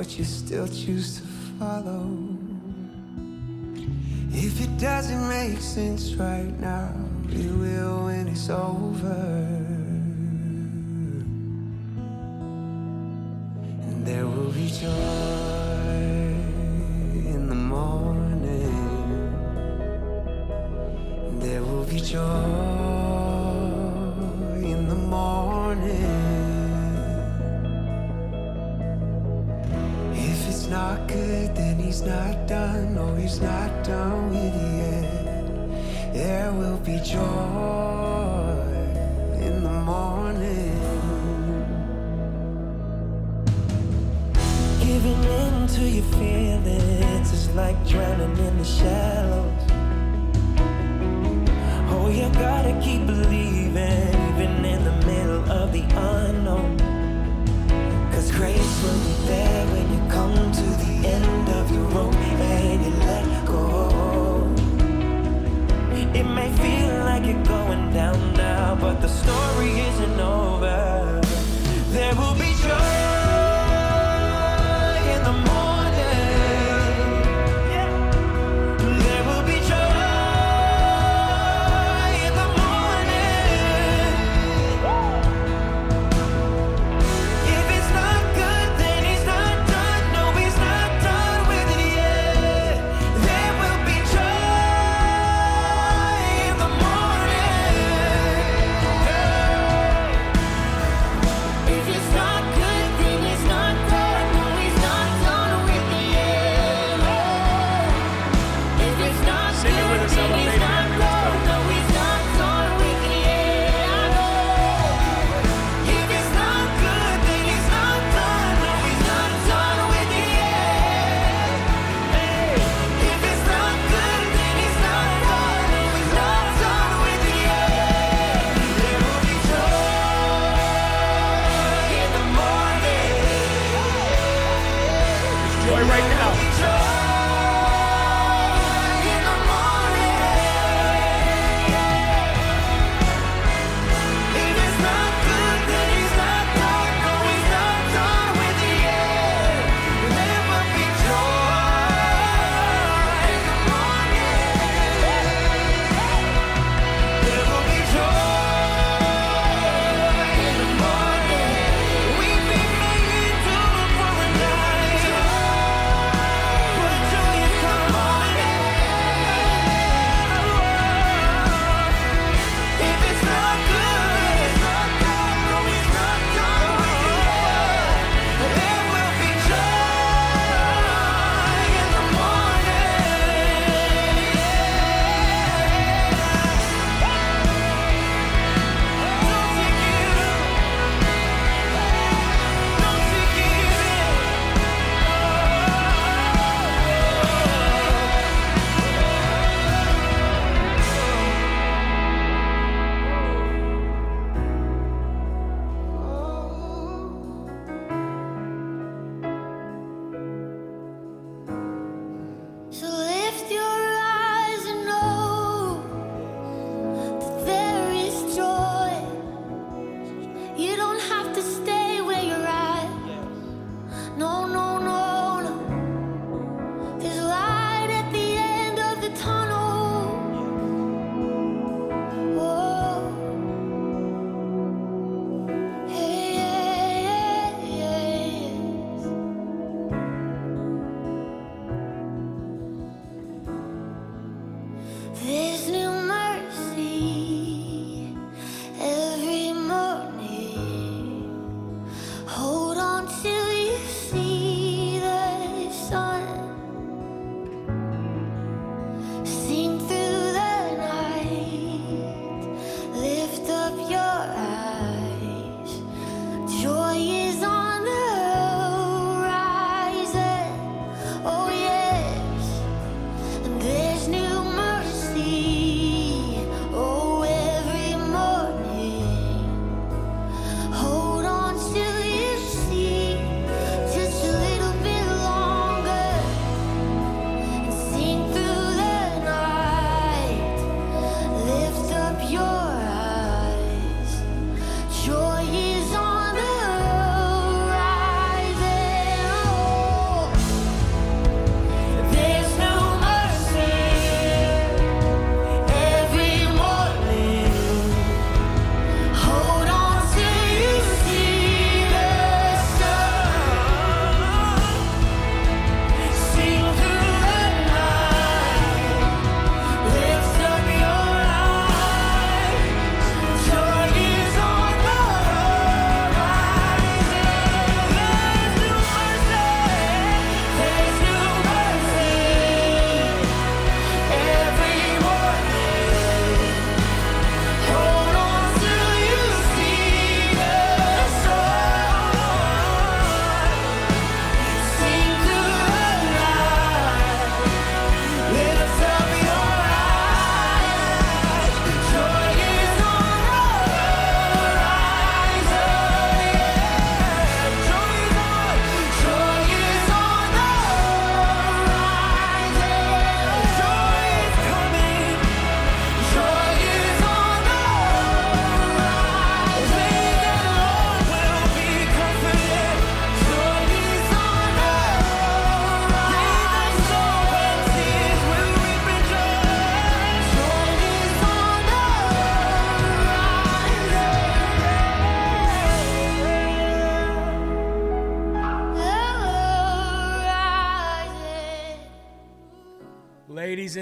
but you still choose to follow. If it doesn't make sense right now, it will when it's over. story's not done with yet. There will be joy in the morning. Giving in to your feelings is like drowning in the shadows.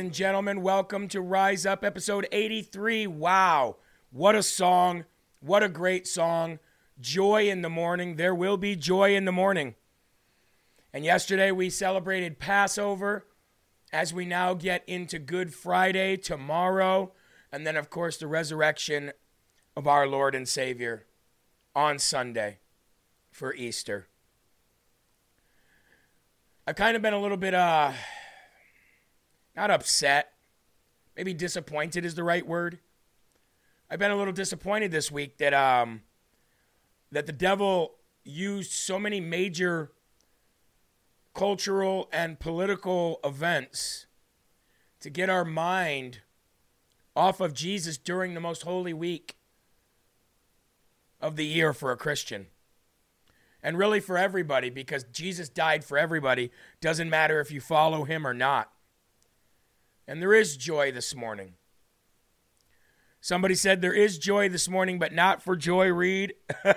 And gentlemen, welcome to Rise Up, episode 83. Wow, what a song! What a great song. Joy in the morning. There will be joy in the morning. And yesterday we celebrated Passover as we now get into Good Friday tomorrow. And then, of course, the resurrection of our Lord and Savior on Sunday for Easter. I've kind of been a little bit, uh, not upset, maybe disappointed is the right word. I've been a little disappointed this week that um that the devil used so many major cultural and political events to get our mind off of Jesus during the most holy week of the year for a Christian. And really for everybody because Jesus died for everybody. Doesn't matter if you follow him or not. And there is joy this morning. Somebody said there is joy this morning, but not for Joy Reid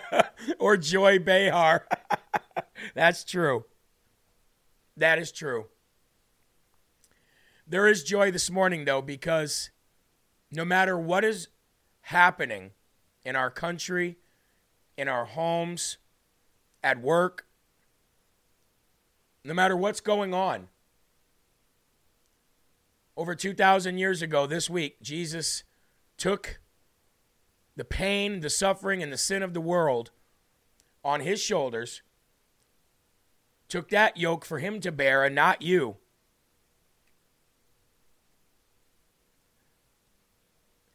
or Joy Behar. That's true. That is true. There is joy this morning, though, because no matter what is happening in our country, in our homes, at work, no matter what's going on, over 2,000 years ago this week, Jesus took the pain, the suffering, and the sin of the world on his shoulders, took that yoke for him to bear and not you.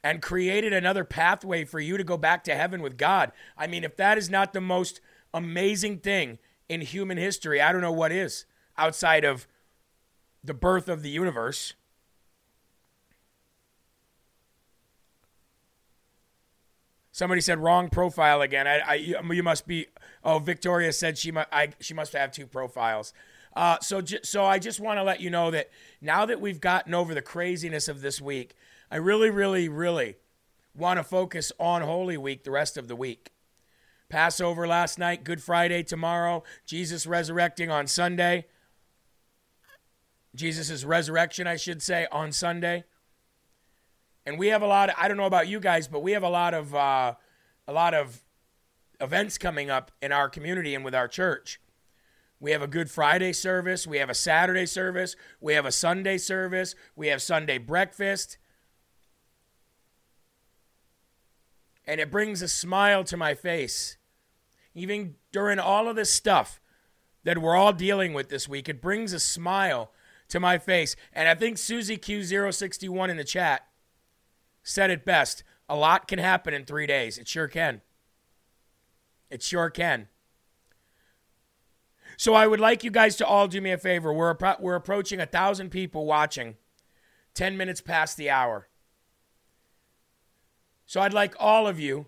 And created another pathway for you to go back to heaven with God. I mean, if that is not the most amazing thing in human history, I don't know what is outside of the birth of the universe. Somebody said wrong profile again. I, I you must be. Oh, Victoria said she must. I she must have two profiles. Uh, so so I just want to let you know that now that we've gotten over the craziness of this week, I really, really, really want to focus on Holy Week the rest of the week. Passover last night, Good Friday tomorrow, Jesus resurrecting on Sunday. Jesus' resurrection, I should say, on Sunday. And we have a lot. Of, I don't know about you guys, but we have a lot of uh, a lot of events coming up in our community and with our church. We have a Good Friday service. We have a Saturday service. We have a Sunday service. We have Sunday breakfast. And it brings a smile to my face. Even during all of this stuff that we're all dealing with this week, it brings a smile to my face. And I think Susie Q061 in the chat said it best. A lot can happen in three days. It sure can. It sure can. So I would like you guys to all do me a favor. We're, appro- we're approaching a thousand people watching, 10 minutes past the hour. So I'd like all of you,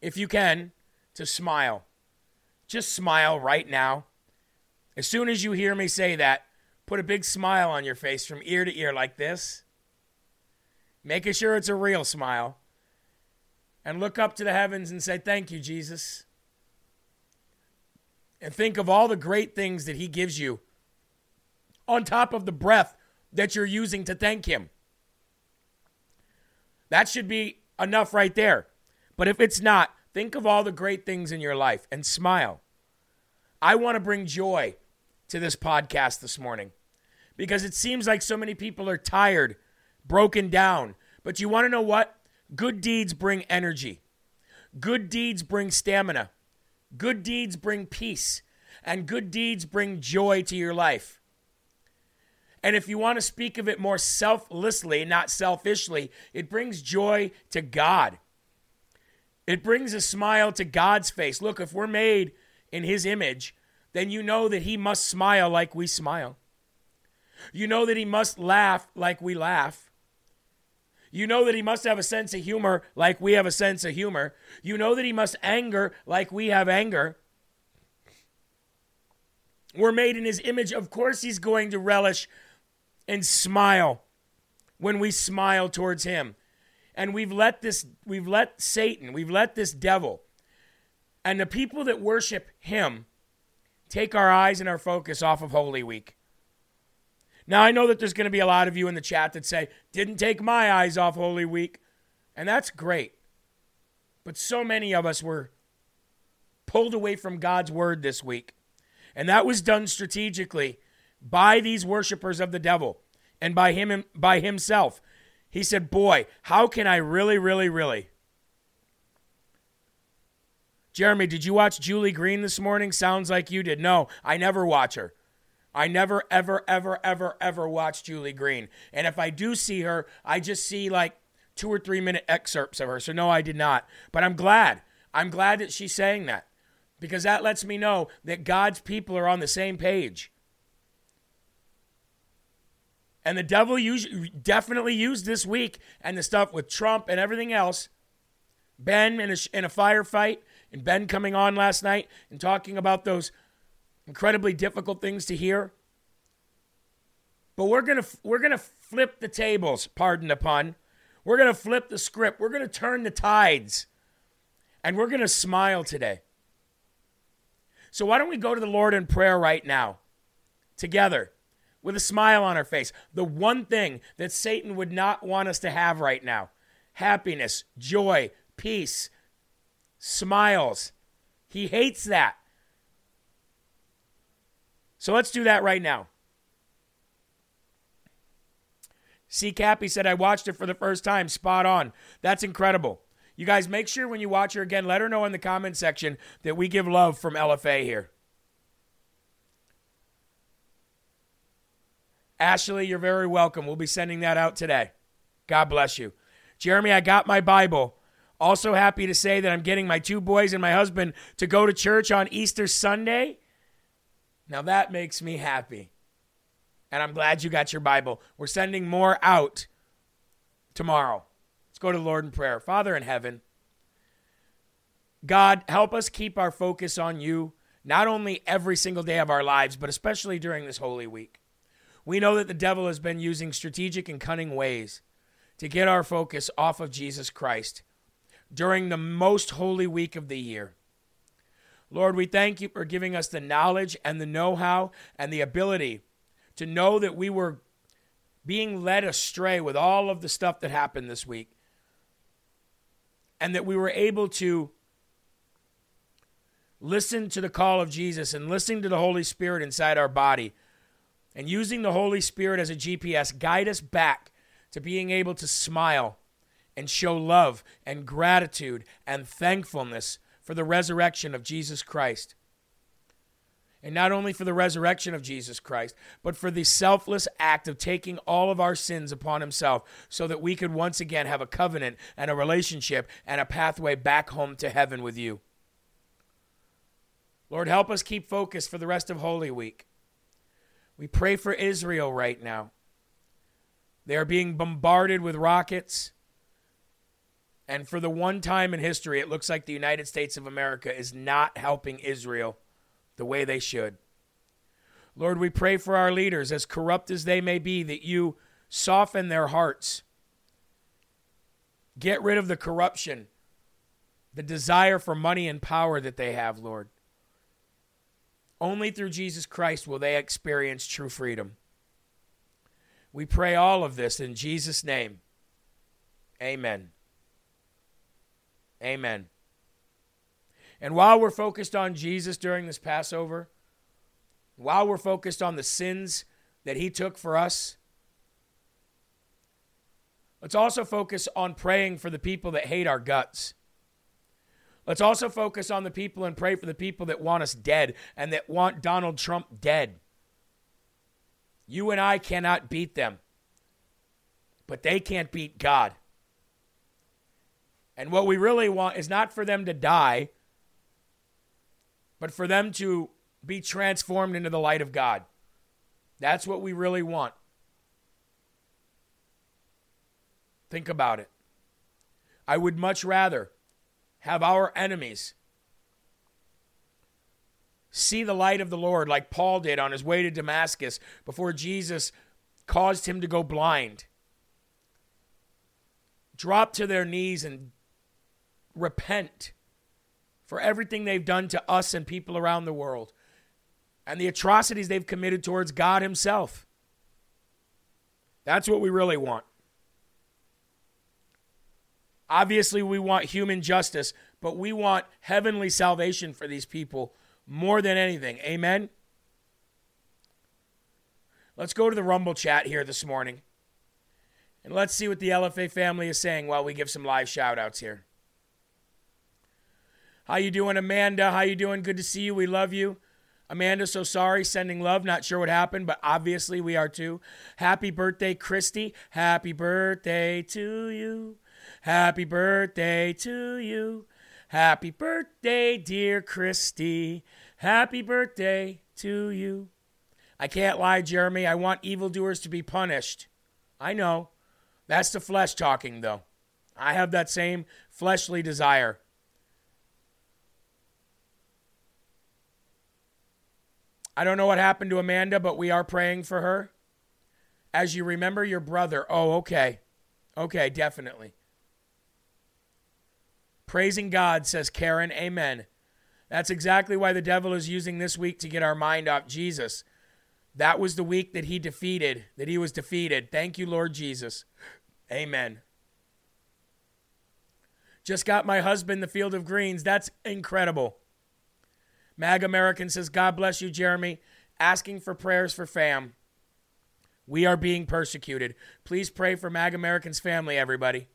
if you can, to smile. Just smile right now. As soon as you hear me say that, put a big smile on your face from ear to ear like this making sure it's a real smile, and look up to the heavens and say, Thank you, Jesus. And think of all the great things that He gives you on top of the breath that you're using to thank Him. That should be enough right there. But if it's not, think of all the great things in your life and smile. I want to bring joy to this podcast this morning because it seems like so many people are tired broken down. But you want to know what? Good deeds bring energy. Good deeds bring stamina. Good deeds bring peace. And good deeds bring joy to your life. And if you want to speak of it more selflessly, not selfishly, it brings joy to God. It brings a smile to God's face. Look, if we're made in His image, then you know that He must smile like we smile. You know that He must laugh like we laugh. You know that he must have a sense of humor like we have a sense of humor. You know that he must anger like we have anger. We're made in his image. Of course, he's going to relish and smile when we smile towards him. And we've let this, we've let Satan, we've let this devil, and the people that worship him take our eyes and our focus off of Holy Week. Now, I know that there's going to be a lot of you in the chat that say, didn't take my eyes off Holy Week. And that's great. But so many of us were pulled away from God's word this week. And that was done strategically by these worshipers of the devil and by him and by himself. He said, "Boy, how can I really really really Jeremy, did you watch Julie Green this morning? Sounds like you did. No, I never watch her. I never, ever, ever, ever, ever watch Julie Green. And if I do see her, I just see like two or three minute excerpts of her. So, no, I did not. But I'm glad. I'm glad that she's saying that because that lets me know that God's people are on the same page. And the devil used, definitely used this week and the stuff with Trump and everything else. Ben in a, in a firefight, and Ben coming on last night and talking about those incredibly difficult things to hear. But we're gonna we're gonna flip the tables, pardon the pun. We're gonna flip the script. We're gonna turn the tides, and we're gonna smile today. So why don't we go to the Lord in prayer right now, together, with a smile on our face? The one thing that Satan would not want us to have right now: happiness, joy, peace, smiles. He hates that. So let's do that right now. C. Cappy said, I watched it for the first time. Spot on. That's incredible. You guys make sure when you watch her again, let her know in the comment section that we give love from LFA here. Ashley, you're very welcome. We'll be sending that out today. God bless you. Jeremy, I got my Bible. Also, happy to say that I'm getting my two boys and my husband to go to church on Easter Sunday. Now, that makes me happy. And I'm glad you got your Bible. We're sending more out tomorrow. Let's go to the Lord in prayer. Father in heaven, God, help us keep our focus on you, not only every single day of our lives, but especially during this Holy Week. We know that the devil has been using strategic and cunning ways to get our focus off of Jesus Christ during the most holy week of the year. Lord, we thank you for giving us the knowledge and the know how and the ability to know that we were being led astray with all of the stuff that happened this week. And that we were able to listen to the call of Jesus and listening to the Holy Spirit inside our body and using the Holy Spirit as a GPS, guide us back to being able to smile and show love and gratitude and thankfulness for the resurrection of Jesus Christ. And not only for the resurrection of Jesus Christ, but for the selfless act of taking all of our sins upon himself so that we could once again have a covenant and a relationship and a pathway back home to heaven with you. Lord, help us keep focused for the rest of Holy Week. We pray for Israel right now. They are being bombarded with rockets. And for the one time in history, it looks like the United States of America is not helping Israel the way they should. Lord, we pray for our leaders, as corrupt as they may be, that you soften their hearts. Get rid of the corruption, the desire for money and power that they have, Lord. Only through Jesus Christ will they experience true freedom. We pray all of this in Jesus' name. Amen. Amen. And while we're focused on Jesus during this Passover, while we're focused on the sins that he took for us, let's also focus on praying for the people that hate our guts. Let's also focus on the people and pray for the people that want us dead and that want Donald Trump dead. You and I cannot beat them, but they can't beat God. And what we really want is not for them to die, but for them to be transformed into the light of God. That's what we really want. Think about it. I would much rather have our enemies see the light of the Lord like Paul did on his way to Damascus before Jesus caused him to go blind. Drop to their knees and repent for everything they've done to us and people around the world and the atrocities they've committed towards God Himself. That's what we really want. Obviously, we want human justice, but we want heavenly salvation for these people more than anything. Amen? Let's go to the Rumble chat here this morning. And let's see what the LFA family is saying while we give some live shout outs here. How you doing, Amanda? How you doing? Good to see you. We love you. Amanda, so sorry, sending love. Not sure what happened, but obviously we are too. Happy birthday, Christy. Happy birthday to you. Happy birthday to you. Happy birthday, dear Christy. Happy birthday to you. I can't lie, Jeremy. I want evildoers to be punished. I know. That's the flesh talking, though. I have that same fleshly desire. I don't know what happened to Amanda, but we are praying for her. As you remember your brother. Oh, okay. Okay, definitely. Praising God, says Karen. Amen. That's exactly why the devil is using this week to get our mind off Jesus. That was the week that he defeated, that he was defeated. Thank you, Lord Jesus. Amen. Just got my husband the field of greens. That's incredible. Mag American says, God bless you, Jeremy. Asking for prayers for fam. We are being persecuted. Please pray for Mag American's family, everybody.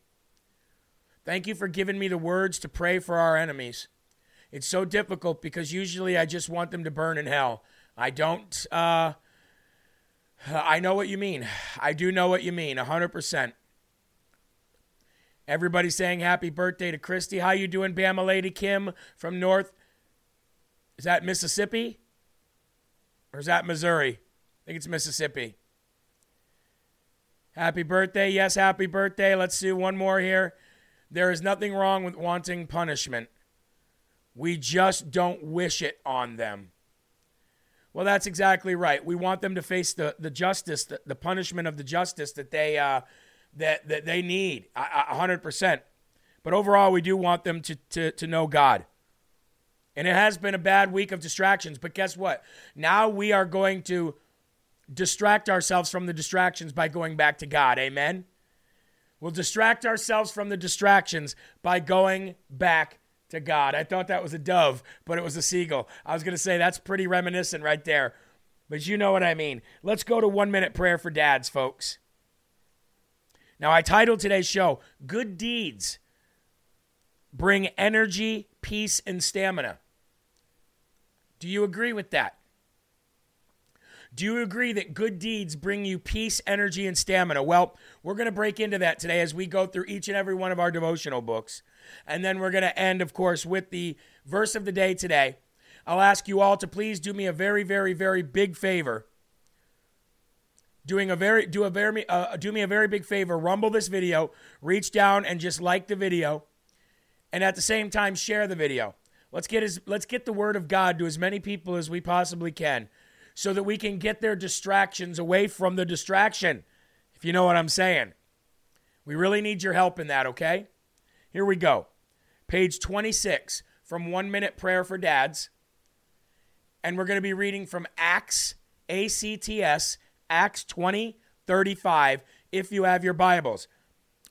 Thank you for giving me the words to pray for our enemies. It's so difficult because usually I just want them to burn in hell. I don't, uh, I know what you mean. I do know what you mean, 100%. Everybody saying happy birthday to Christy. How you doing, Bama Lady Kim from North is that Mississippi? Or is that Missouri? I think it's Mississippi. Happy birthday. Yes, happy birthday. Let's do one more here. There is nothing wrong with wanting punishment. We just don't wish it on them. Well, that's exactly right. We want them to face the, the justice, the, the punishment of the justice that they, uh, that, that they need, a 100%. But overall, we do want them to, to, to know God. And it has been a bad week of distractions. But guess what? Now we are going to distract ourselves from the distractions by going back to God. Amen? We'll distract ourselves from the distractions by going back to God. I thought that was a dove, but it was a seagull. I was going to say that's pretty reminiscent right there. But you know what I mean. Let's go to one minute prayer for dads, folks. Now, I titled today's show, Good Deeds Bring Energy, Peace, and Stamina. Do you agree with that? Do you agree that good deeds bring you peace, energy, and stamina? Well, we're going to break into that today as we go through each and every one of our devotional books. And then we're going to end, of course, with the verse of the day today. I'll ask you all to please do me a very, very, very big favor. Doing a very, do a very, uh, do me a very big favor. Rumble this video. Reach down and just like the video, and at the same time share the video. Let's get as let's get the word of God to as many people as we possibly can so that we can get their distractions away from the distraction. If you know what I'm saying. We really need your help in that, okay? Here we go. Page 26 from 1 Minute Prayer for Dads. And we're going to be reading from Acts ACTS Acts 20 35 if you have your Bibles.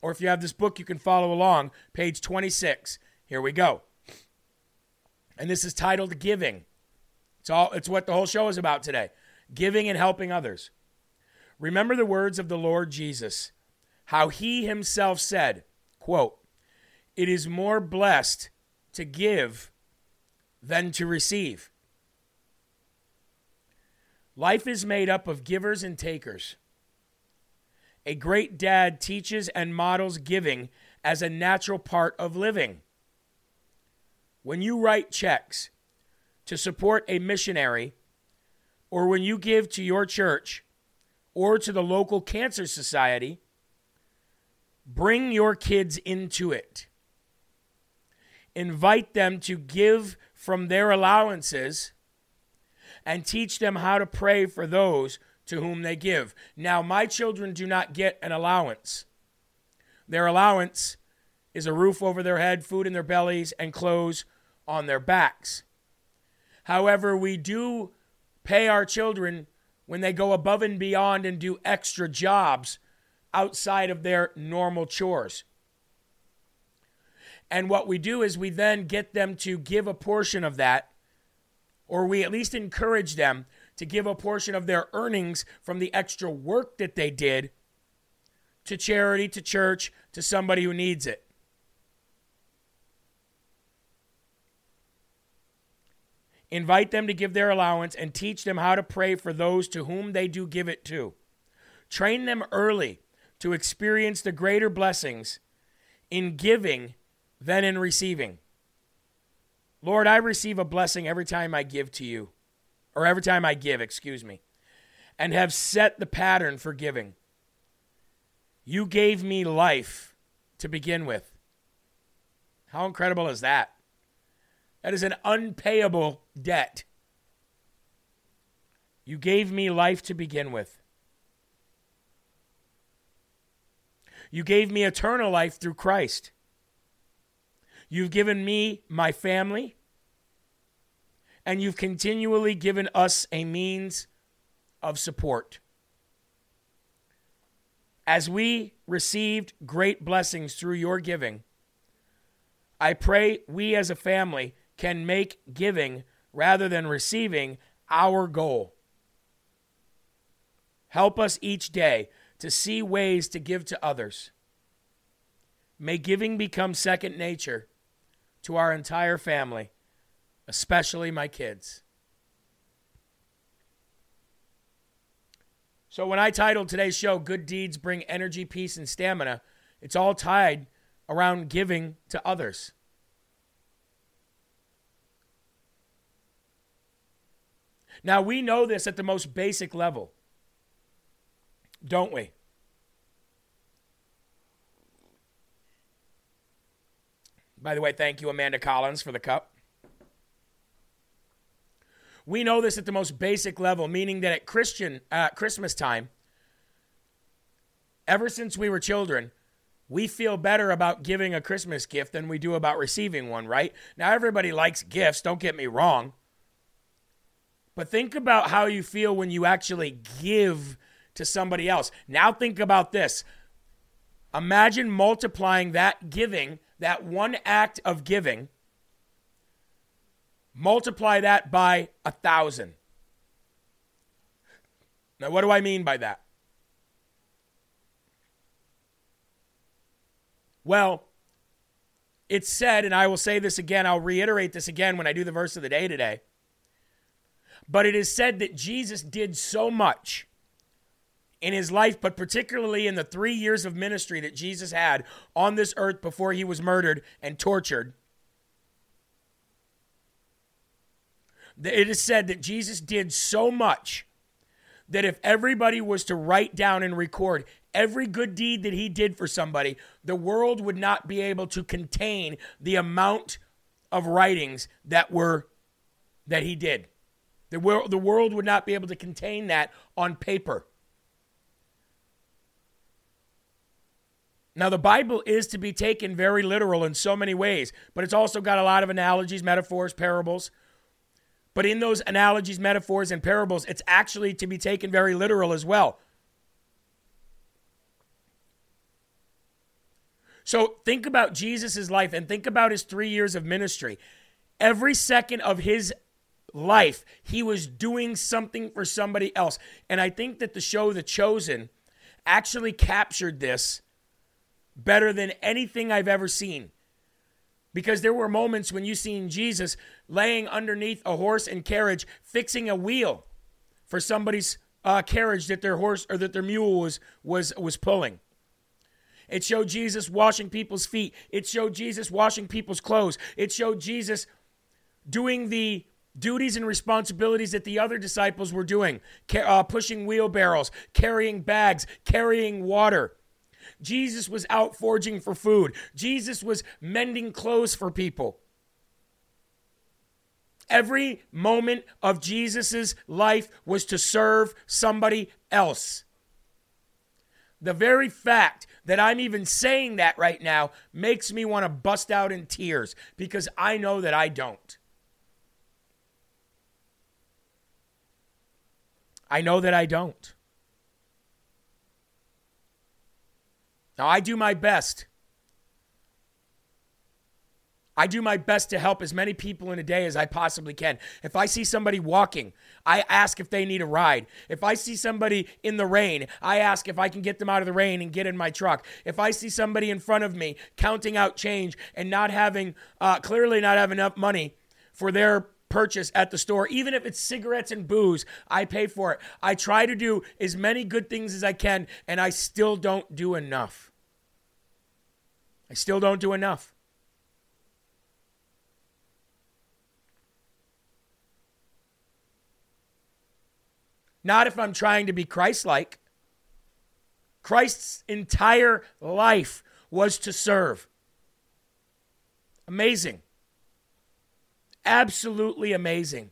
Or if you have this book, you can follow along, page 26. Here we go and this is titled Giving. It's all it's what the whole show is about today. Giving and helping others. Remember the words of the Lord Jesus, how he himself said, quote, "It is more blessed to give than to receive." Life is made up of givers and takers. A great dad teaches and models giving as a natural part of living. When you write checks to support a missionary, or when you give to your church or to the local cancer society, bring your kids into it. Invite them to give from their allowances and teach them how to pray for those to whom they give. Now, my children do not get an allowance. Their allowance is a roof over their head, food in their bellies, and clothes on their backs. However, we do pay our children when they go above and beyond and do extra jobs outside of their normal chores. And what we do is we then get them to give a portion of that, or we at least encourage them to give a portion of their earnings from the extra work that they did to charity, to church, to somebody who needs it. Invite them to give their allowance and teach them how to pray for those to whom they do give it to. Train them early to experience the greater blessings in giving than in receiving. Lord, I receive a blessing every time I give to you, or every time I give, excuse me, and have set the pattern for giving. You gave me life to begin with. How incredible is that? That is an unpayable debt. You gave me life to begin with. You gave me eternal life through Christ. You've given me my family, and you've continually given us a means of support. As we received great blessings through your giving, I pray we as a family can make giving rather than receiving our goal. Help us each day to see ways to give to others. May giving become second nature to our entire family, especially my kids. So, when I titled today's show, Good Deeds Bring Energy, Peace, and Stamina, it's all tied around giving to others. Now, we know this at the most basic level, don't we? By the way, thank you, Amanda Collins, for the cup. We know this at the most basic level, meaning that at Christian uh, Christmas time, ever since we were children, we feel better about giving a Christmas gift than we do about receiving one, right? Now, everybody likes gifts, don't get me wrong. But think about how you feel when you actually give to somebody else. Now, think about this. Imagine multiplying that giving that one act of giving, multiply that by a thousand. Now, what do I mean by that? Well, it's said, and I will say this again, I'll reiterate this again when I do the verse of the day today. But it is said that Jesus did so much in his life, but particularly in the three years of ministry that Jesus had on this earth before he was murdered and tortured. It is said that Jesus did so much that if everybody was to write down and record every good deed that he did for somebody, the world would not be able to contain the amount of writings that were that he did. The world, the world would not be able to contain that on paper. Now, the Bible is to be taken very literal in so many ways, but it's also got a lot of analogies, metaphors, parables. But in those analogies, metaphors, and parables, it's actually to be taken very literal as well. So think about Jesus' life and think about his three years of ministry. Every second of his life, he was doing something for somebody else. And I think that the show The Chosen actually captured this better than anything I've ever seen. Because there were moments when you seen Jesus laying underneath a horse and carriage, fixing a wheel for somebody's uh, carriage that their horse or that their mule was was was pulling. It showed Jesus washing people's feet. It showed Jesus washing people's clothes. It showed Jesus doing the duties and responsibilities that the other disciples were doing, uh, pushing wheelbarrows, carrying bags, carrying water. Jesus was out foraging for food. Jesus was mending clothes for people. Every moment of Jesus' life was to serve somebody else. The very fact that I'm even saying that right now makes me want to bust out in tears because I know that I don't. I know that I don't. Now, I do my best. I do my best to help as many people in a day as I possibly can. If I see somebody walking, I ask if they need a ride. If I see somebody in the rain, I ask if I can get them out of the rain and get in my truck. If I see somebody in front of me counting out change and not having, uh, clearly not have enough money for their purchase at the store, even if it's cigarettes and booze, I pay for it. I try to do as many good things as I can, and I still don't do enough. I still don't do enough. Not if I'm trying to be Christ like. Christ's entire life was to serve. Amazing. Absolutely amazing.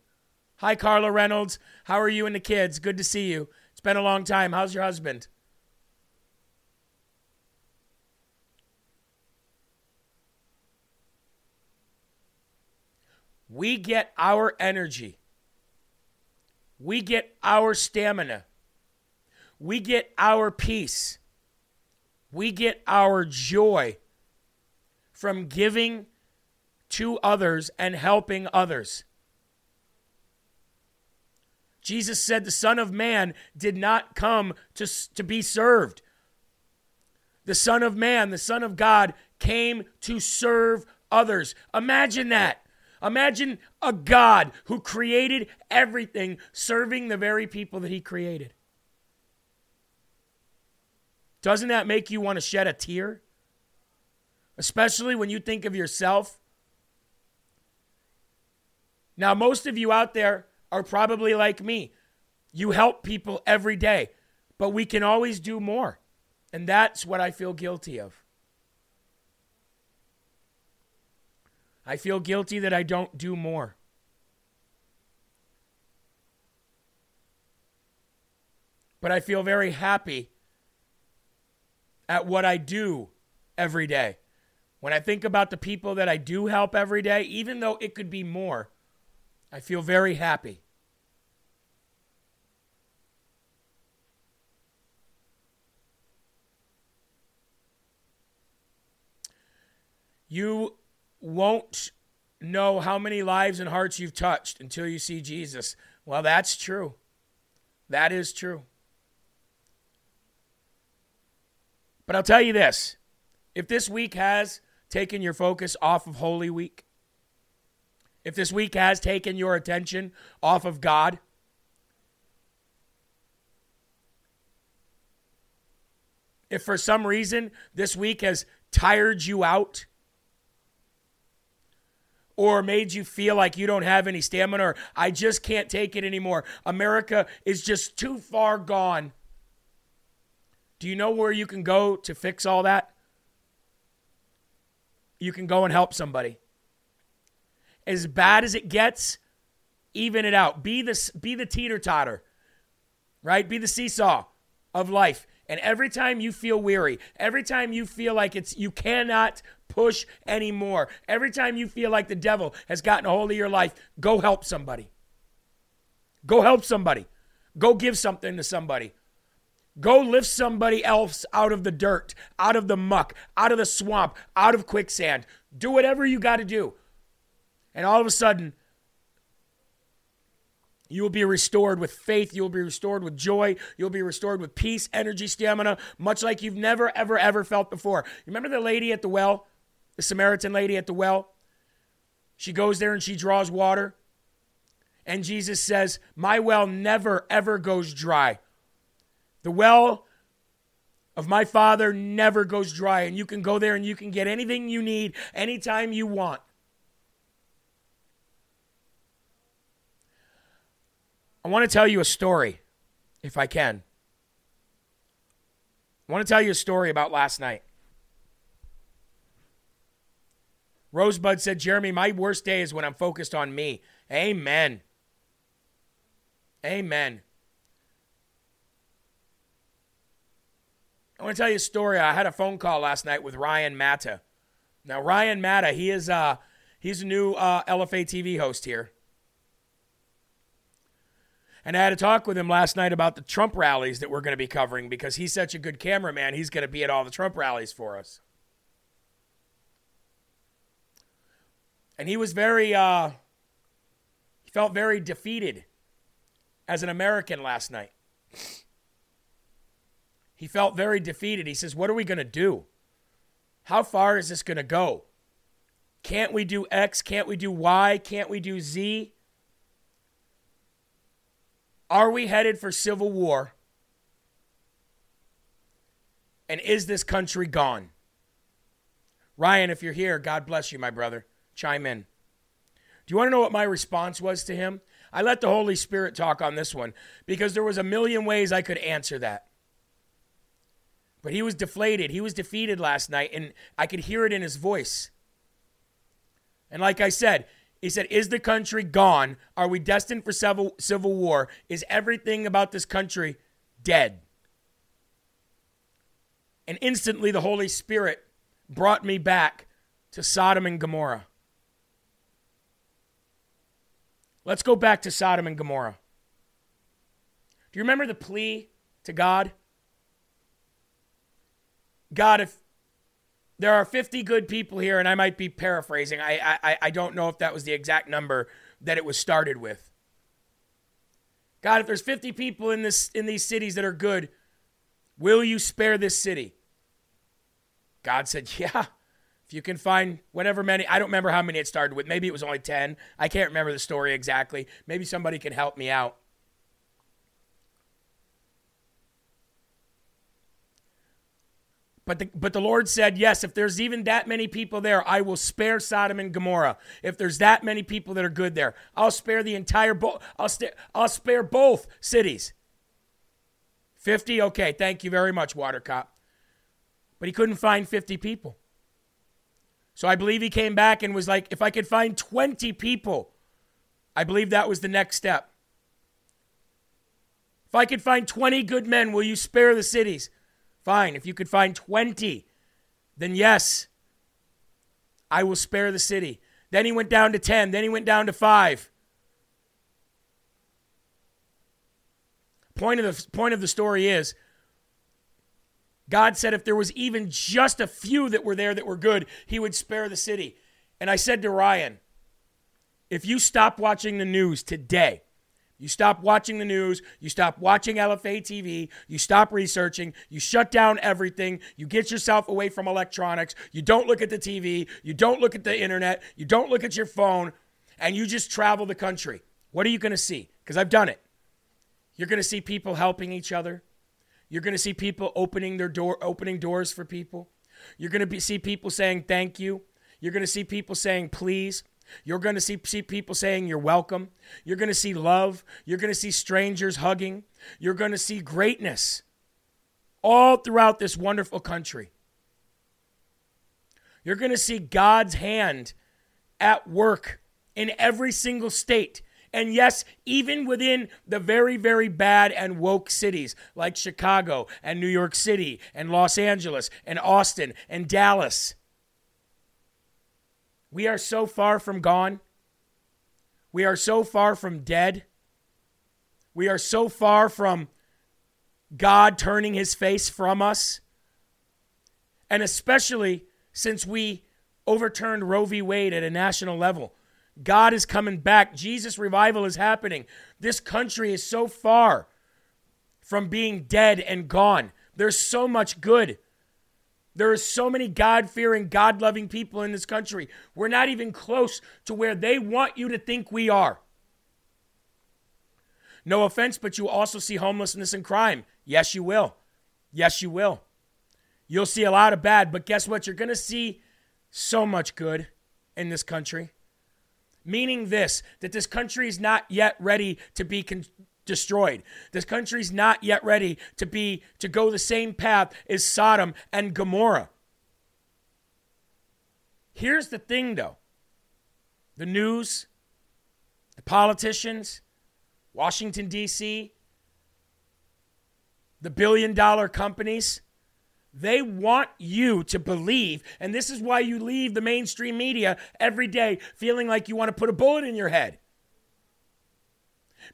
Hi, Carla Reynolds. How are you and the kids? Good to see you. It's been a long time. How's your husband? We get our energy, we get our stamina, we get our peace, we get our joy from giving to others and helping others. Jesus said the Son of Man did not come to, to be served. The Son of Man, the Son of God, came to serve others. Imagine that. Imagine a God who created everything serving the very people that he created. Doesn't that make you want to shed a tear? Especially when you think of yourself now, most of you out there are probably like me. You help people every day, but we can always do more. And that's what I feel guilty of. I feel guilty that I don't do more. But I feel very happy at what I do every day. When I think about the people that I do help every day, even though it could be more, I feel very happy. You won't know how many lives and hearts you've touched until you see Jesus. Well, that's true. That is true. But I'll tell you this if this week has taken your focus off of Holy Week, if this week has taken your attention off of God, if for some reason this week has tired you out or made you feel like you don't have any stamina or I just can't take it anymore, America is just too far gone. Do you know where you can go to fix all that? You can go and help somebody as bad as it gets, even it out. Be the, be the teeter totter, right? Be the seesaw of life. And every time you feel weary, every time you feel like it's you cannot push anymore, every time you feel like the devil has gotten a hold of your life, go help somebody. Go help somebody. Go give something to somebody. Go lift somebody else out of the dirt, out of the muck, out of the swamp, out of quicksand. Do whatever you got to do. And all of a sudden, you will be restored with faith. You will be restored with joy. You'll be restored with peace, energy, stamina, much like you've never, ever, ever felt before. Remember the lady at the well, the Samaritan lady at the well? She goes there and she draws water. And Jesus says, My well never, ever goes dry. The well of my Father never goes dry. And you can go there and you can get anything you need anytime you want. I want to tell you a story, if I can. I want to tell you a story about last night. Rosebud said, Jeremy, my worst day is when I'm focused on me. Amen. Amen. I want to tell you a story. I had a phone call last night with Ryan Matta. Now, Ryan Matta, he is uh, he's a new uh, LFA TV host here. And I had a talk with him last night about the Trump rallies that we're going to be covering because he's such a good cameraman. He's going to be at all the Trump rallies for us. And he was very, uh, he felt very defeated as an American last night. He felt very defeated. He says, What are we going to do? How far is this going to go? Can't we do X? Can't we do Y? Can't we do Z? Are we headed for civil war? And is this country gone? Ryan, if you're here, God bless you, my brother. Chime in. Do you want to know what my response was to him? I let the Holy Spirit talk on this one because there was a million ways I could answer that. But he was deflated. He was defeated last night, and I could hear it in his voice. And like I said, he said, Is the country gone? Are we destined for civil, civil war? Is everything about this country dead? And instantly the Holy Spirit brought me back to Sodom and Gomorrah. Let's go back to Sodom and Gomorrah. Do you remember the plea to God? God, if there are 50 good people here, and I might be paraphrasing, I, I, I don't know if that was the exact number that it was started with. God, if there's 50 people in, this, in these cities that are good, will you spare this city? God said, Yeah. If you can find whatever many, I don't remember how many it started with. Maybe it was only 10. I can't remember the story exactly. Maybe somebody can help me out. But the, but the Lord said, Yes, if there's even that many people there, I will spare Sodom and Gomorrah. If there's that many people that are good there, I'll spare the entire, bo- I'll, st- I'll spare both cities. 50? Okay, thank you very much, Watercop. But he couldn't find 50 people. So I believe he came back and was like, if I could find 20 people, I believe that was the next step. If I could find 20 good men, will you spare the cities? Fine. If you could find 20, then yes, I will spare the city. Then he went down to 10. Then he went down to 5. Point of the point of the story is God said if there was even just a few that were there that were good, he would spare the city. And I said to Ryan, if you stop watching the news today, you stop watching the news, you stop watching LFA TV, you stop researching, you shut down everything, you get yourself away from electronics, you don't look at the TV, you don't look at the internet, you don't look at your phone, and you just travel the country. What are you going to see? Because I've done it. You're going to see people helping each other. You're going to see people opening their door, opening doors for people. You're going to be, see people saying thank you. You're going to see people saying please. You're going to see, see people saying you're welcome. You're going to see love. You're going to see strangers hugging. You're going to see greatness all throughout this wonderful country. You're going to see God's hand at work in every single state. And yes, even within the very, very bad and woke cities like Chicago and New York City and Los Angeles and Austin and Dallas. We are so far from gone. We are so far from dead. We are so far from God turning his face from us. And especially since we overturned Roe v. Wade at a national level. God is coming back. Jesus' revival is happening. This country is so far from being dead and gone. There's so much good. There are so many God fearing, God loving people in this country. We're not even close to where they want you to think we are. No offense, but you also see homelessness and crime. Yes, you will. Yes, you will. You'll see a lot of bad, but guess what? You're going to see so much good in this country. Meaning this, that this country is not yet ready to be con- destroyed. This country's not yet ready to be to go the same path as Sodom and Gomorrah. Here's the thing though. The news, the politicians, Washington D.C., the billion dollar companies, they want you to believe, and this is why you leave the mainstream media every day feeling like you want to put a bullet in your head.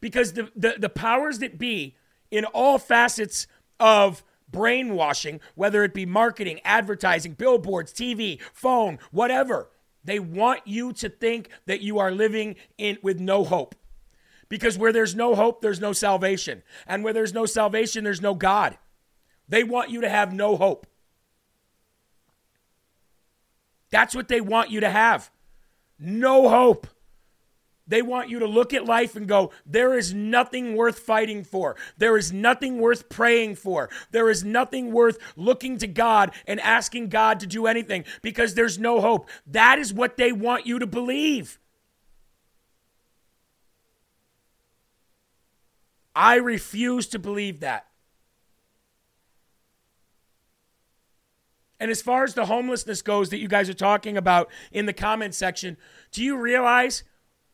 Because the, the, the powers that be in all facets of brainwashing, whether it be marketing, advertising, billboards, TV, phone, whatever, they want you to think that you are living in with no hope. Because where there's no hope, there's no salvation. And where there's no salvation, there's no God. They want you to have no hope. That's what they want you to have. No hope. They want you to look at life and go, there is nothing worth fighting for. There is nothing worth praying for. There is nothing worth looking to God and asking God to do anything because there's no hope. That is what they want you to believe. I refuse to believe that. And as far as the homelessness goes that you guys are talking about in the comment section, do you realize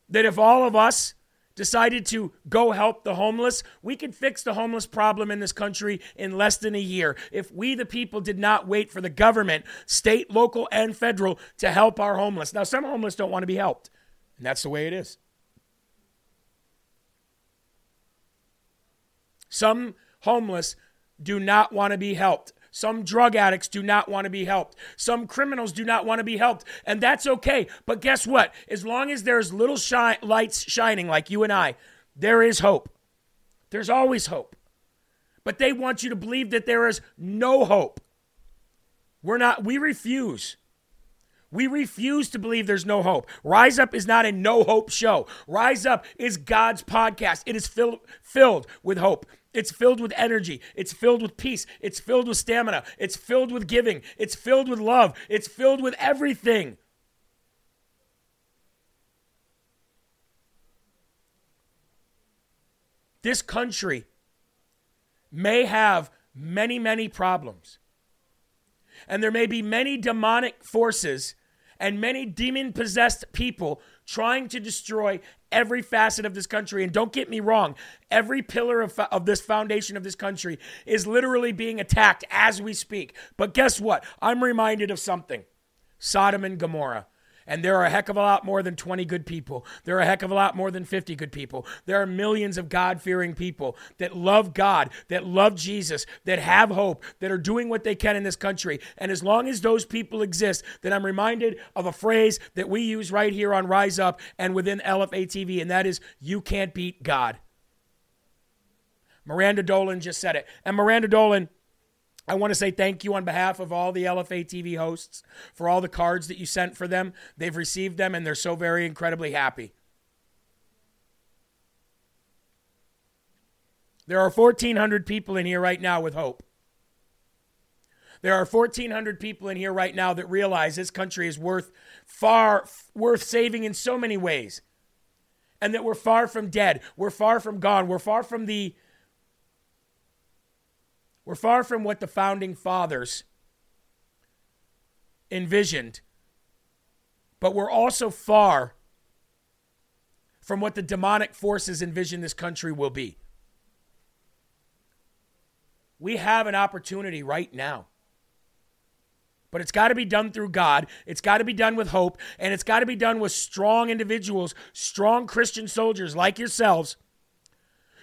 that if all of us decided to go help the homeless, we could fix the homeless problem in this country in less than a year. If we, the people, did not wait for the government, state, local, and federal, to help our homeless. Now, some homeless don't want to be helped, and that's the way it is. Some homeless do not want to be helped. Some drug addicts do not want to be helped. Some criminals do not want to be helped. And that's okay. But guess what? As long as there's little shi- lights shining like you and I, there is hope. There's always hope. But they want you to believe that there is no hope. We're not, we refuse. We refuse to believe there's no hope. Rise Up is not a no hope show. Rise Up is God's podcast. It is filled, filled with hope. It's filled with energy. It's filled with peace. It's filled with stamina. It's filled with giving. It's filled with love. It's filled with everything. This country may have many, many problems. And there may be many demonic forces and many demon possessed people trying to destroy every facet of this country. And don't get me wrong, every pillar of, of this foundation of this country is literally being attacked as we speak. But guess what? I'm reminded of something Sodom and Gomorrah. And there are a heck of a lot more than 20 good people. There are a heck of a lot more than 50 good people. There are millions of God fearing people that love God, that love Jesus, that have hope, that are doing what they can in this country. And as long as those people exist, then I'm reminded of a phrase that we use right here on Rise Up and within LFA TV, and that is, you can't beat God. Miranda Dolan just said it. And Miranda Dolan I want to say thank you on behalf of all the LFA TV hosts for all the cards that you sent for them. They've received them and they're so very incredibly happy. There are 1,400 people in here right now with hope. There are 1,400 people in here right now that realize this country is worth far worth saving in so many ways, and that we're far from dead. We're far from gone. We're far from the we're far from what the founding fathers envisioned, but we're also far from what the demonic forces envision this country will be. We have an opportunity right now. But it's got to be done through God. It's got to be done with hope. And it's got to be done with strong individuals, strong Christian soldiers like yourselves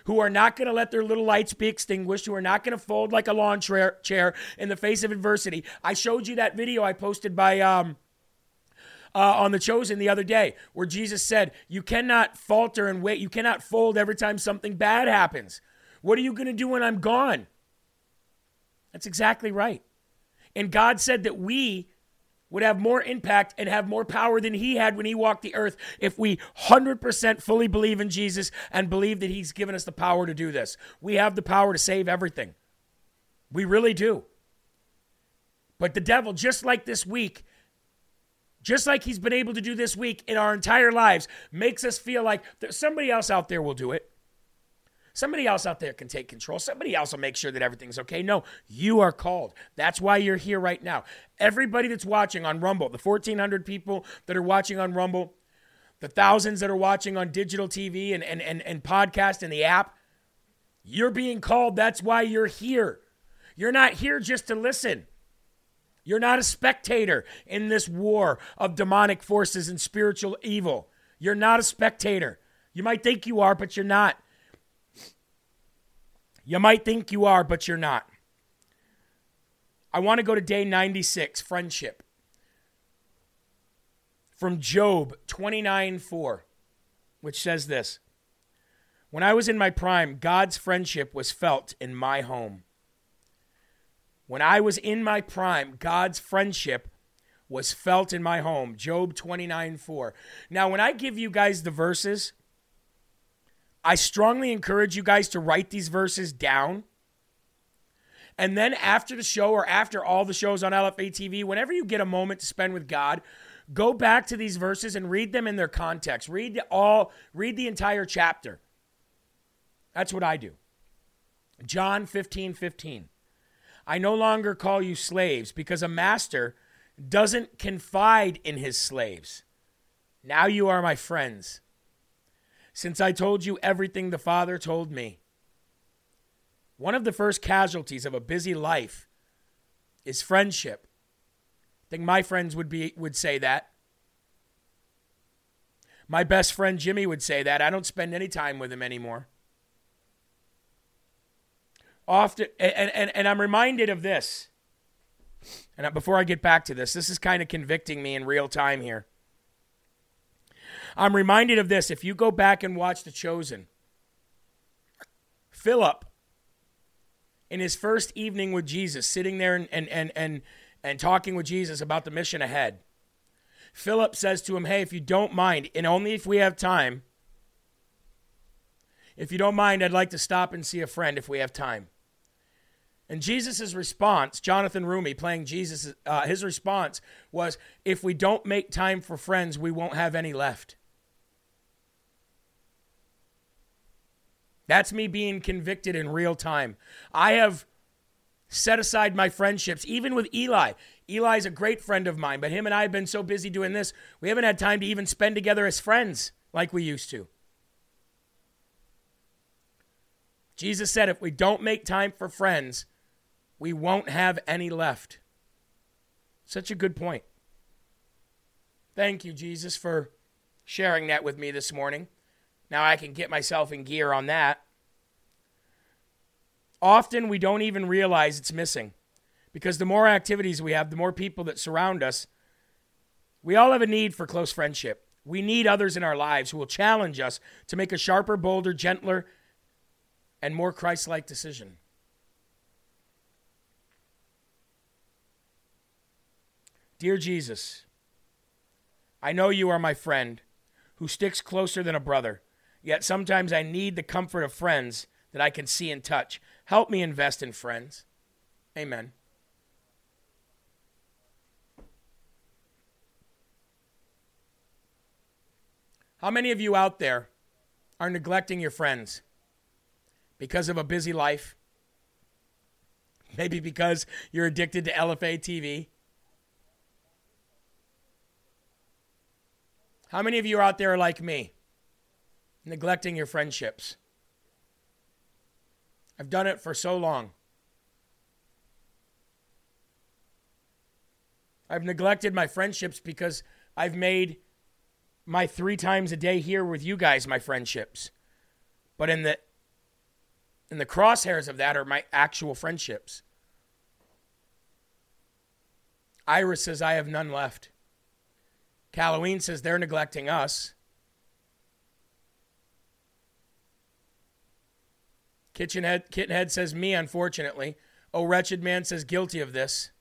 who are not going to let their little lights be extinguished, who are not going to fold like a lawn tra- chair in the face of adversity. I showed you that video I posted by um, uh, on the chosen the other day where Jesus said, You cannot falter and wait. You cannot fold every time something bad happens. What are you going to do when I'm gone? That's exactly right. And God said that we would have more impact and have more power than he had when he walked the earth if we 100% fully believe in Jesus and believe that he's given us the power to do this. We have the power to save everything. We really do. But the devil, just like this week, just like he's been able to do this week in our entire lives, makes us feel like somebody else out there will do it. Somebody else out there can take control. Somebody else will make sure that everything's okay. No, you are called. That's why you're here right now. Everybody that's watching on Rumble, the 1,400 people that are watching on Rumble, the thousands that are watching on digital TV and, and, and, and podcast and the app, you're being called. That's why you're here. You're not here just to listen. You're not a spectator in this war of demonic forces and spiritual evil. You're not a spectator. You might think you are, but you're not. You might think you are, but you're not. I want to go to day 96, friendship. From Job 29 4, which says this When I was in my prime, God's friendship was felt in my home. When I was in my prime, God's friendship was felt in my home. Job 29 4. Now, when I give you guys the verses, I strongly encourage you guys to write these verses down. And then after the show or after all the shows on LFA TV, whenever you get a moment to spend with God, go back to these verses and read them in their context. Read all read the entire chapter. That's what I do. John 15, 15. I no longer call you slaves because a master doesn't confide in his slaves. Now you are my friends since I told you everything the Father told me. One of the first casualties of a busy life is friendship. I think my friends would be would say that. My best friend Jimmy would say that. I don't spend any time with him anymore. Often and, and, and I'm reminded of this. And before I get back to this, this is kind of convicting me in real time here. I'm reminded of this. If you go back and watch The Chosen, Philip, in his first evening with Jesus, sitting there and, and, and, and, and talking with Jesus about the mission ahead, Philip says to him, Hey, if you don't mind, and only if we have time, if you don't mind, I'd like to stop and see a friend if we have time. And Jesus' response, Jonathan Roumie playing Jesus, uh, his response was, If we don't make time for friends, we won't have any left. That's me being convicted in real time. I have set aside my friendships, even with Eli. Eli's a great friend of mine, but him and I have been so busy doing this, we haven't had time to even spend together as friends like we used to. Jesus said, if we don't make time for friends, we won't have any left. Such a good point. Thank you, Jesus, for sharing that with me this morning. Now I can get myself in gear on that. Often we don't even realize it's missing because the more activities we have, the more people that surround us, we all have a need for close friendship. We need others in our lives who will challenge us to make a sharper, bolder, gentler, and more Christ like decision. Dear Jesus, I know you are my friend who sticks closer than a brother. Yet sometimes I need the comfort of friends that I can see and touch. Help me invest in friends. Amen. How many of you out there are neglecting your friends because of a busy life? Maybe because you're addicted to LFA TV? How many of you out there are like me? Neglecting your friendships. I've done it for so long. I've neglected my friendships because I've made my three times a day here with you guys my friendships. But in the in the crosshairs of that are my actual friendships. Iris says I have none left. Halloween says they're neglecting us. Kitchenhead, Kittenhead says, Me, unfortunately. Oh, wretched man says, guilty of this.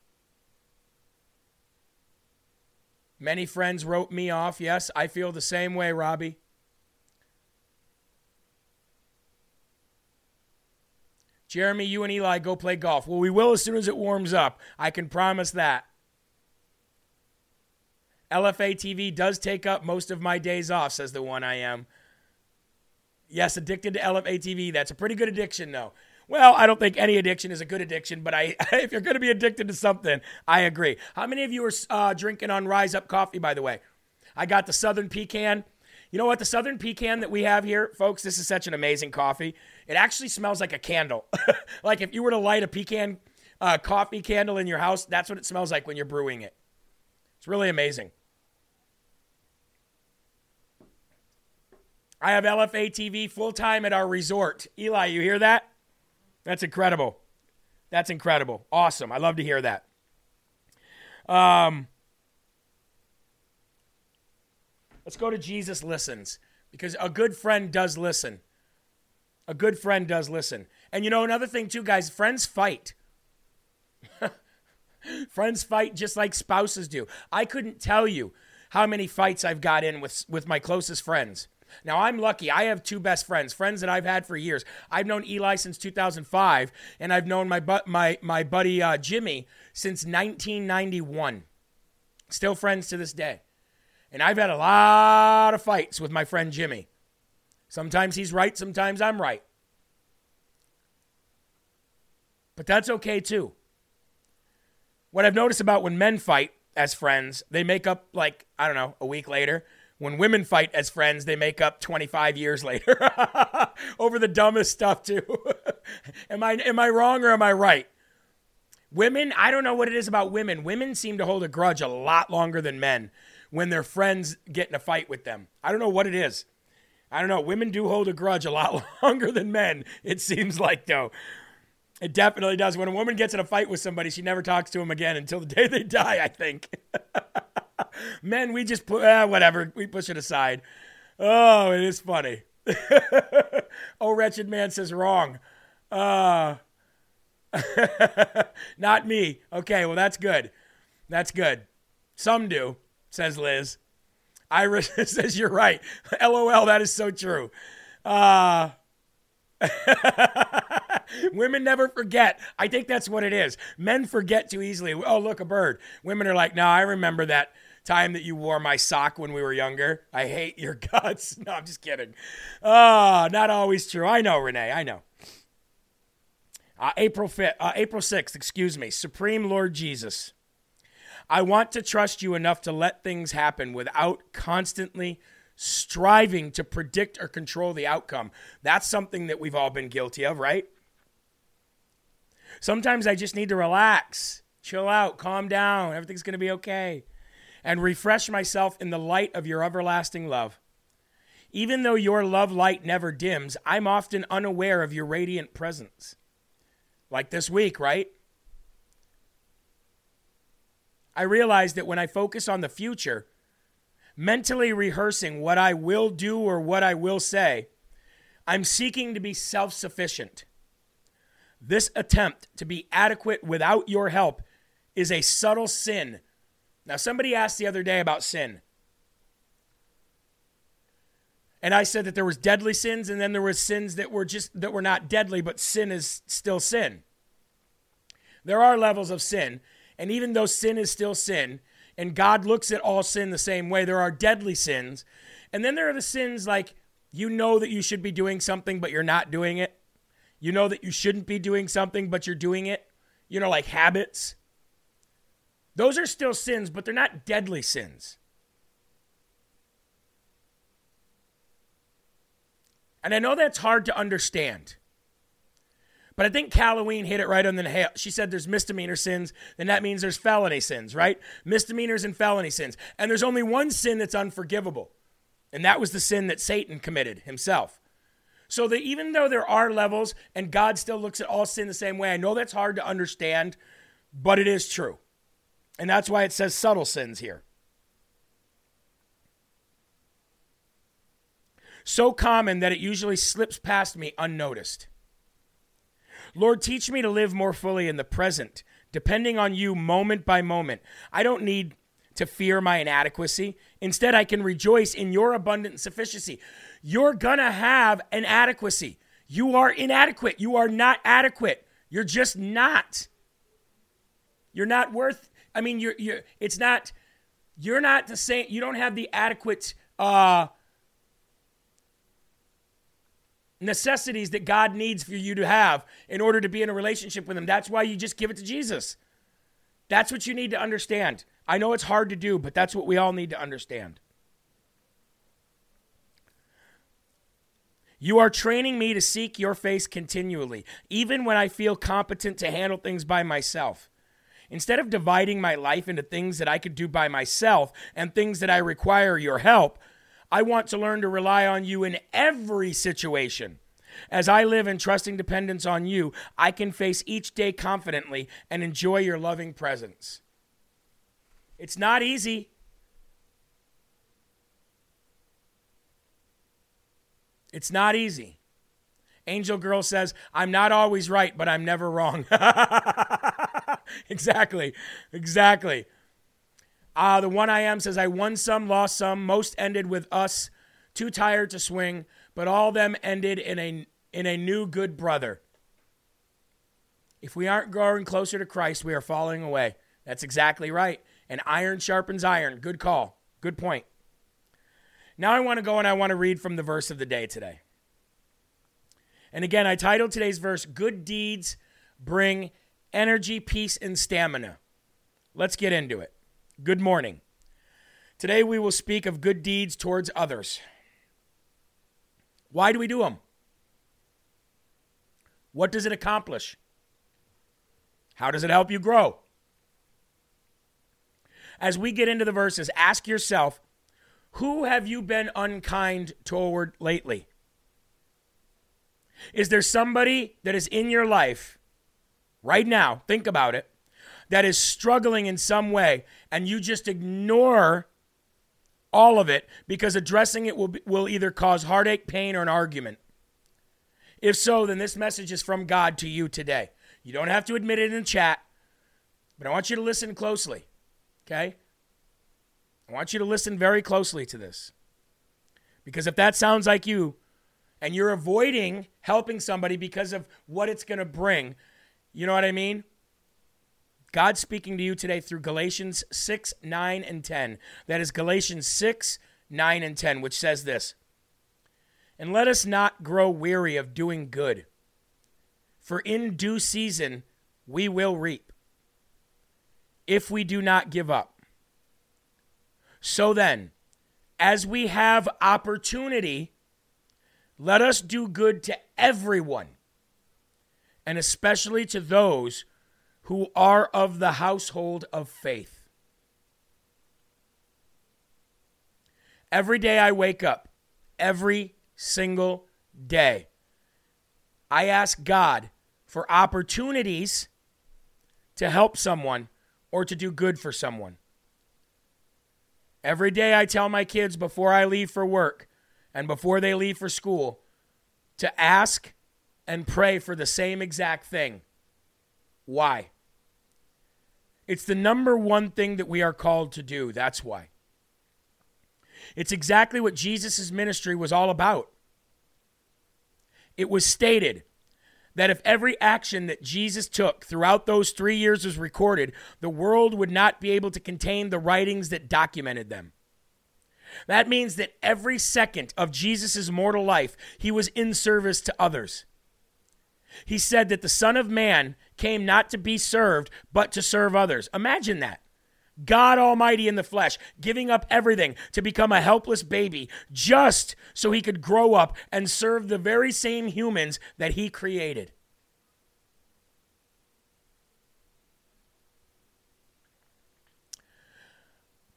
Many friends wrote me off. Yes, I feel the same way, Robbie. Jeremy, you and Eli go play golf. Well, we will as soon as it warms up. I can promise that. LFA TV does take up most of my days off, says the one I am. Yes, addicted to LFA TV. That's a pretty good addiction, though. Well, I don't think any addiction is a good addiction, but I, if you're going to be addicted to something, I agree. How many of you are uh, drinking on Rise Up Coffee, by the way? I got the Southern Pecan. You know what? The Southern Pecan that we have here, folks, this is such an amazing coffee. It actually smells like a candle. like if you were to light a pecan uh, coffee candle in your house, that's what it smells like when you're brewing it. It's really amazing. I have LFA TV full time at our resort. Eli, you hear that? That's incredible. That's incredible. Awesome. I love to hear that. Um, let's go to Jesus Listens because a good friend does listen. A good friend does listen. And you know, another thing, too, guys, friends fight. friends fight just like spouses do. I couldn't tell you how many fights I've got in with, with my closest friends. Now, I'm lucky. I have two best friends, friends that I've had for years. I've known Eli since 2005, and I've known my, bu- my, my buddy uh, Jimmy since 1991. Still friends to this day. And I've had a lot of fights with my friend Jimmy. Sometimes he's right, sometimes I'm right. But that's okay too. What I've noticed about when men fight as friends, they make up like, I don't know, a week later. When women fight as friends, they make up 25 years later over the dumbest stuff too. am I am I wrong or am I right? Women, I don't know what it is about women. Women seem to hold a grudge a lot longer than men when their friends get in a fight with them. I don't know what it is. I don't know. Women do hold a grudge a lot longer than men, it seems like, though. It definitely does. When a woman gets in a fight with somebody, she never talks to him again until the day they die, I think. Men, we just put, eh, whatever, we push it aside. Oh, it is funny. oh, wretched man says wrong. Uh, not me. Okay, well, that's good. That's good. Some do, says Liz. Iris says you're right. LOL, that is so true. Uh, Women never forget. I think that's what it is. Men forget too easily. Oh, look, a bird. Women are like, no, I remember that time that you wore my sock when we were younger. I hate your guts. No, I'm just kidding. Oh, not always true. I know, Renee. I know. Uh, April 5th, uh, April 6th, excuse me. Supreme Lord Jesus. I want to trust you enough to let things happen without constantly striving to predict or control the outcome. That's something that we've all been guilty of, right? Sometimes I just need to relax, chill out, calm down. Everything's going to be okay. And refresh myself in the light of your everlasting love. Even though your love light never dims, I'm often unaware of your radiant presence. Like this week, right? I realize that when I focus on the future, mentally rehearsing what I will do or what I will say, I'm seeking to be self sufficient. This attempt to be adequate without your help is a subtle sin. Now, somebody asked the other day about sin. And I said that there was deadly sins and then there was sins that were just that were not deadly, but sin is still sin. There are levels of sin, and even though sin is still sin, and God looks at all sin the same way, there are deadly sins. And then there are the sins like you know that you should be doing something, but you're not doing it. You know that you shouldn't be doing something, but you're doing it. You know, like habits. Those are still sins, but they're not deadly sins. And I know that's hard to understand. But I think Halloween hit it right on the head. She said there's misdemeanor sins, then that means there's felony sins, right? Misdemeanors and felony sins. And there's only one sin that's unforgivable. And that was the sin that Satan committed himself. So that even though there are levels and God still looks at all sin the same way, I know that's hard to understand, but it is true. And that's why it says subtle sins here. So common that it usually slips past me unnoticed. Lord, teach me to live more fully in the present, depending on you moment by moment. I don't need to fear my inadequacy. Instead, I can rejoice in your abundant sufficiency you're going to have an adequacy. You are inadequate. You are not adequate. You're just not. You're not worth I mean you're you're it's not you're not the same you don't have the adequate uh necessities that God needs for you to have in order to be in a relationship with him. That's why you just give it to Jesus. That's what you need to understand. I know it's hard to do, but that's what we all need to understand. You are training me to seek your face continually, even when I feel competent to handle things by myself. Instead of dividing my life into things that I could do by myself and things that I require your help, I want to learn to rely on you in every situation. As I live in trusting dependence on you, I can face each day confidently and enjoy your loving presence. It's not easy. It's not easy. Angel Girl says, I'm not always right, but I'm never wrong. exactly. Exactly. Uh, the one I am says, I won some, lost some. Most ended with us too tired to swing, but all them ended in a, in a new good brother. If we aren't growing closer to Christ, we are falling away. That's exactly right. And iron sharpens iron. Good call. Good point. Now I want to go and I want to read from the verse of the day today. And again, I titled today's verse, Good Deeds Bring Energy, Peace, and Stamina. Let's get into it. Good morning. Today we will speak of good deeds towards others. Why do we do them? What does it accomplish? How does it help you grow? As we get into the verses, ask yourself who have you been unkind toward lately? Is there somebody that is in your life right now? Think about it. That is struggling in some way, and you just ignore all of it because addressing it will, be, will either cause heartache, pain, or an argument. If so, then this message is from God to you today. You don't have to admit it in chat, but I want you to listen closely. Okay? I want you to listen very closely to this. Because if that sounds like you, and you're avoiding helping somebody because of what it's going to bring. You know what I mean? God's speaking to you today through Galatians 6, 9, and 10. That is Galatians 6, 9, and 10, which says this And let us not grow weary of doing good, for in due season we will reap, if we do not give up. So then, as we have opportunity, let us do good to everyone, and especially to those who are of the household of faith. Every day I wake up, every single day, I ask God for opportunities to help someone or to do good for someone. Every day I tell my kids before I leave for work, and before they leave for school to ask and pray for the same exact thing. Why? It's the number one thing that we are called to do. That's why. It's exactly what Jesus' ministry was all about. It was stated that if every action that Jesus took throughout those three years was recorded, the world would not be able to contain the writings that documented them. That means that every second of Jesus' mortal life, he was in service to others. He said that the Son of Man came not to be served, but to serve others. Imagine that. God Almighty in the flesh, giving up everything to become a helpless baby just so he could grow up and serve the very same humans that he created.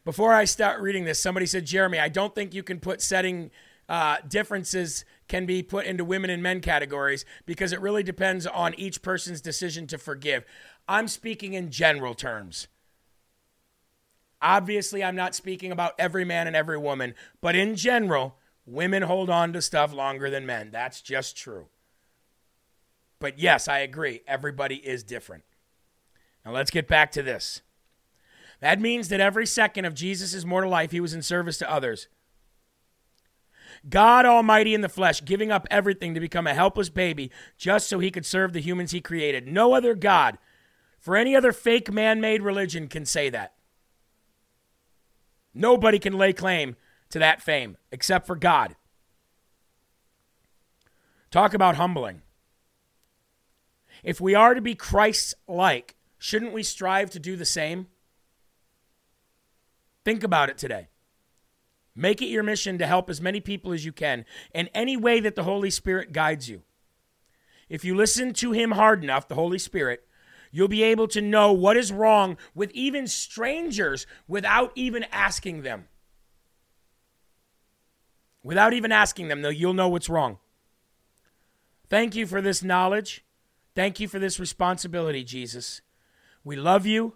Before I start reading this, somebody said, Jeremy, I don't think you can put setting uh, differences can be put into women and men categories because it really depends on each person's decision to forgive. I'm speaking in general terms. Obviously, I'm not speaking about every man and every woman, but in general, women hold on to stuff longer than men. That's just true. But yes, I agree. Everybody is different. Now let's get back to this. That means that every second of Jesus' mortal life, he was in service to others. God Almighty in the flesh, giving up everything to become a helpless baby just so he could serve the humans he created. No other God for any other fake man made religion can say that. Nobody can lay claim to that fame except for God. Talk about humbling. If we are to be Christ like, shouldn't we strive to do the same? Think about it today. Make it your mission to help as many people as you can in any way that the Holy Spirit guides you. If you listen to Him hard enough, the Holy Spirit, you'll be able to know what is wrong with even strangers without even asking them. Without even asking them, though, you'll know what's wrong. Thank you for this knowledge. Thank you for this responsibility, Jesus. We love you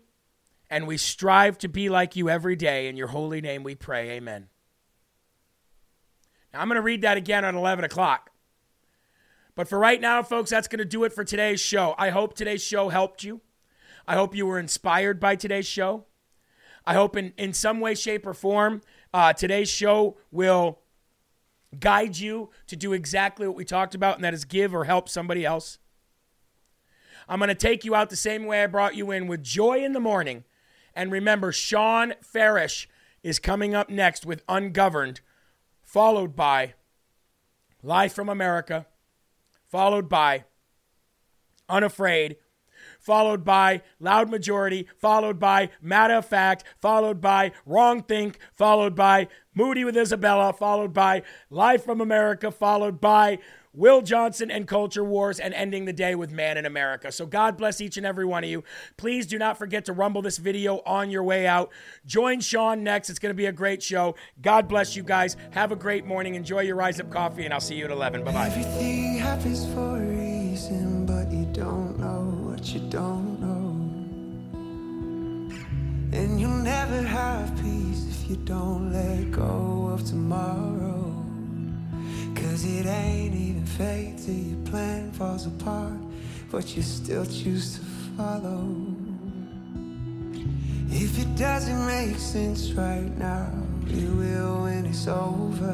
and we strive to be like you every day. In your holy name we pray. Amen. I'm going to read that again at 11 o'clock. But for right now, folks, that's going to do it for today's show. I hope today's show helped you. I hope you were inspired by today's show. I hope in, in some way, shape, or form, uh, today's show will guide you to do exactly what we talked about, and that is give or help somebody else. I'm going to take you out the same way I brought you in with joy in the morning. And remember, Shawn Farash is coming up next with Ungoverned, followed by Live from America, followed by Unafraid, followed by Loud Majority, followed by Matter of Fact, followed by Wrong Think, followed by Moody with Isabella, followed by Live from America, followed by Will Johnson and Culture Wars, and ending the day with Man in America. So God bless each and every one of you. Please do not forget to rumble this video on your way out. Join Shawn next. It's going to be a great show. God bless you guys. Have a great morning. Enjoy your Rise Up coffee, and I'll see you at 11. Bye bye. Everything happens for a reason, but you don't know what you don't know. And you'll never have peace if you don't let go of tomorrow. Cause it ain't even fate till your plan falls apart, but you still choose to follow. If it doesn't make sense right now, it will when it's over.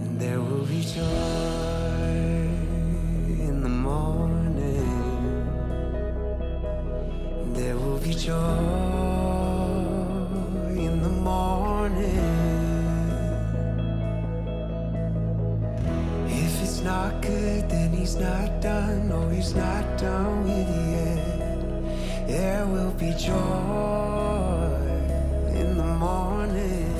And there will be joy in the morning. There will be joy morning. If it's not good, then he's not done. No, he's not done with you yet. There will be joy in the morning.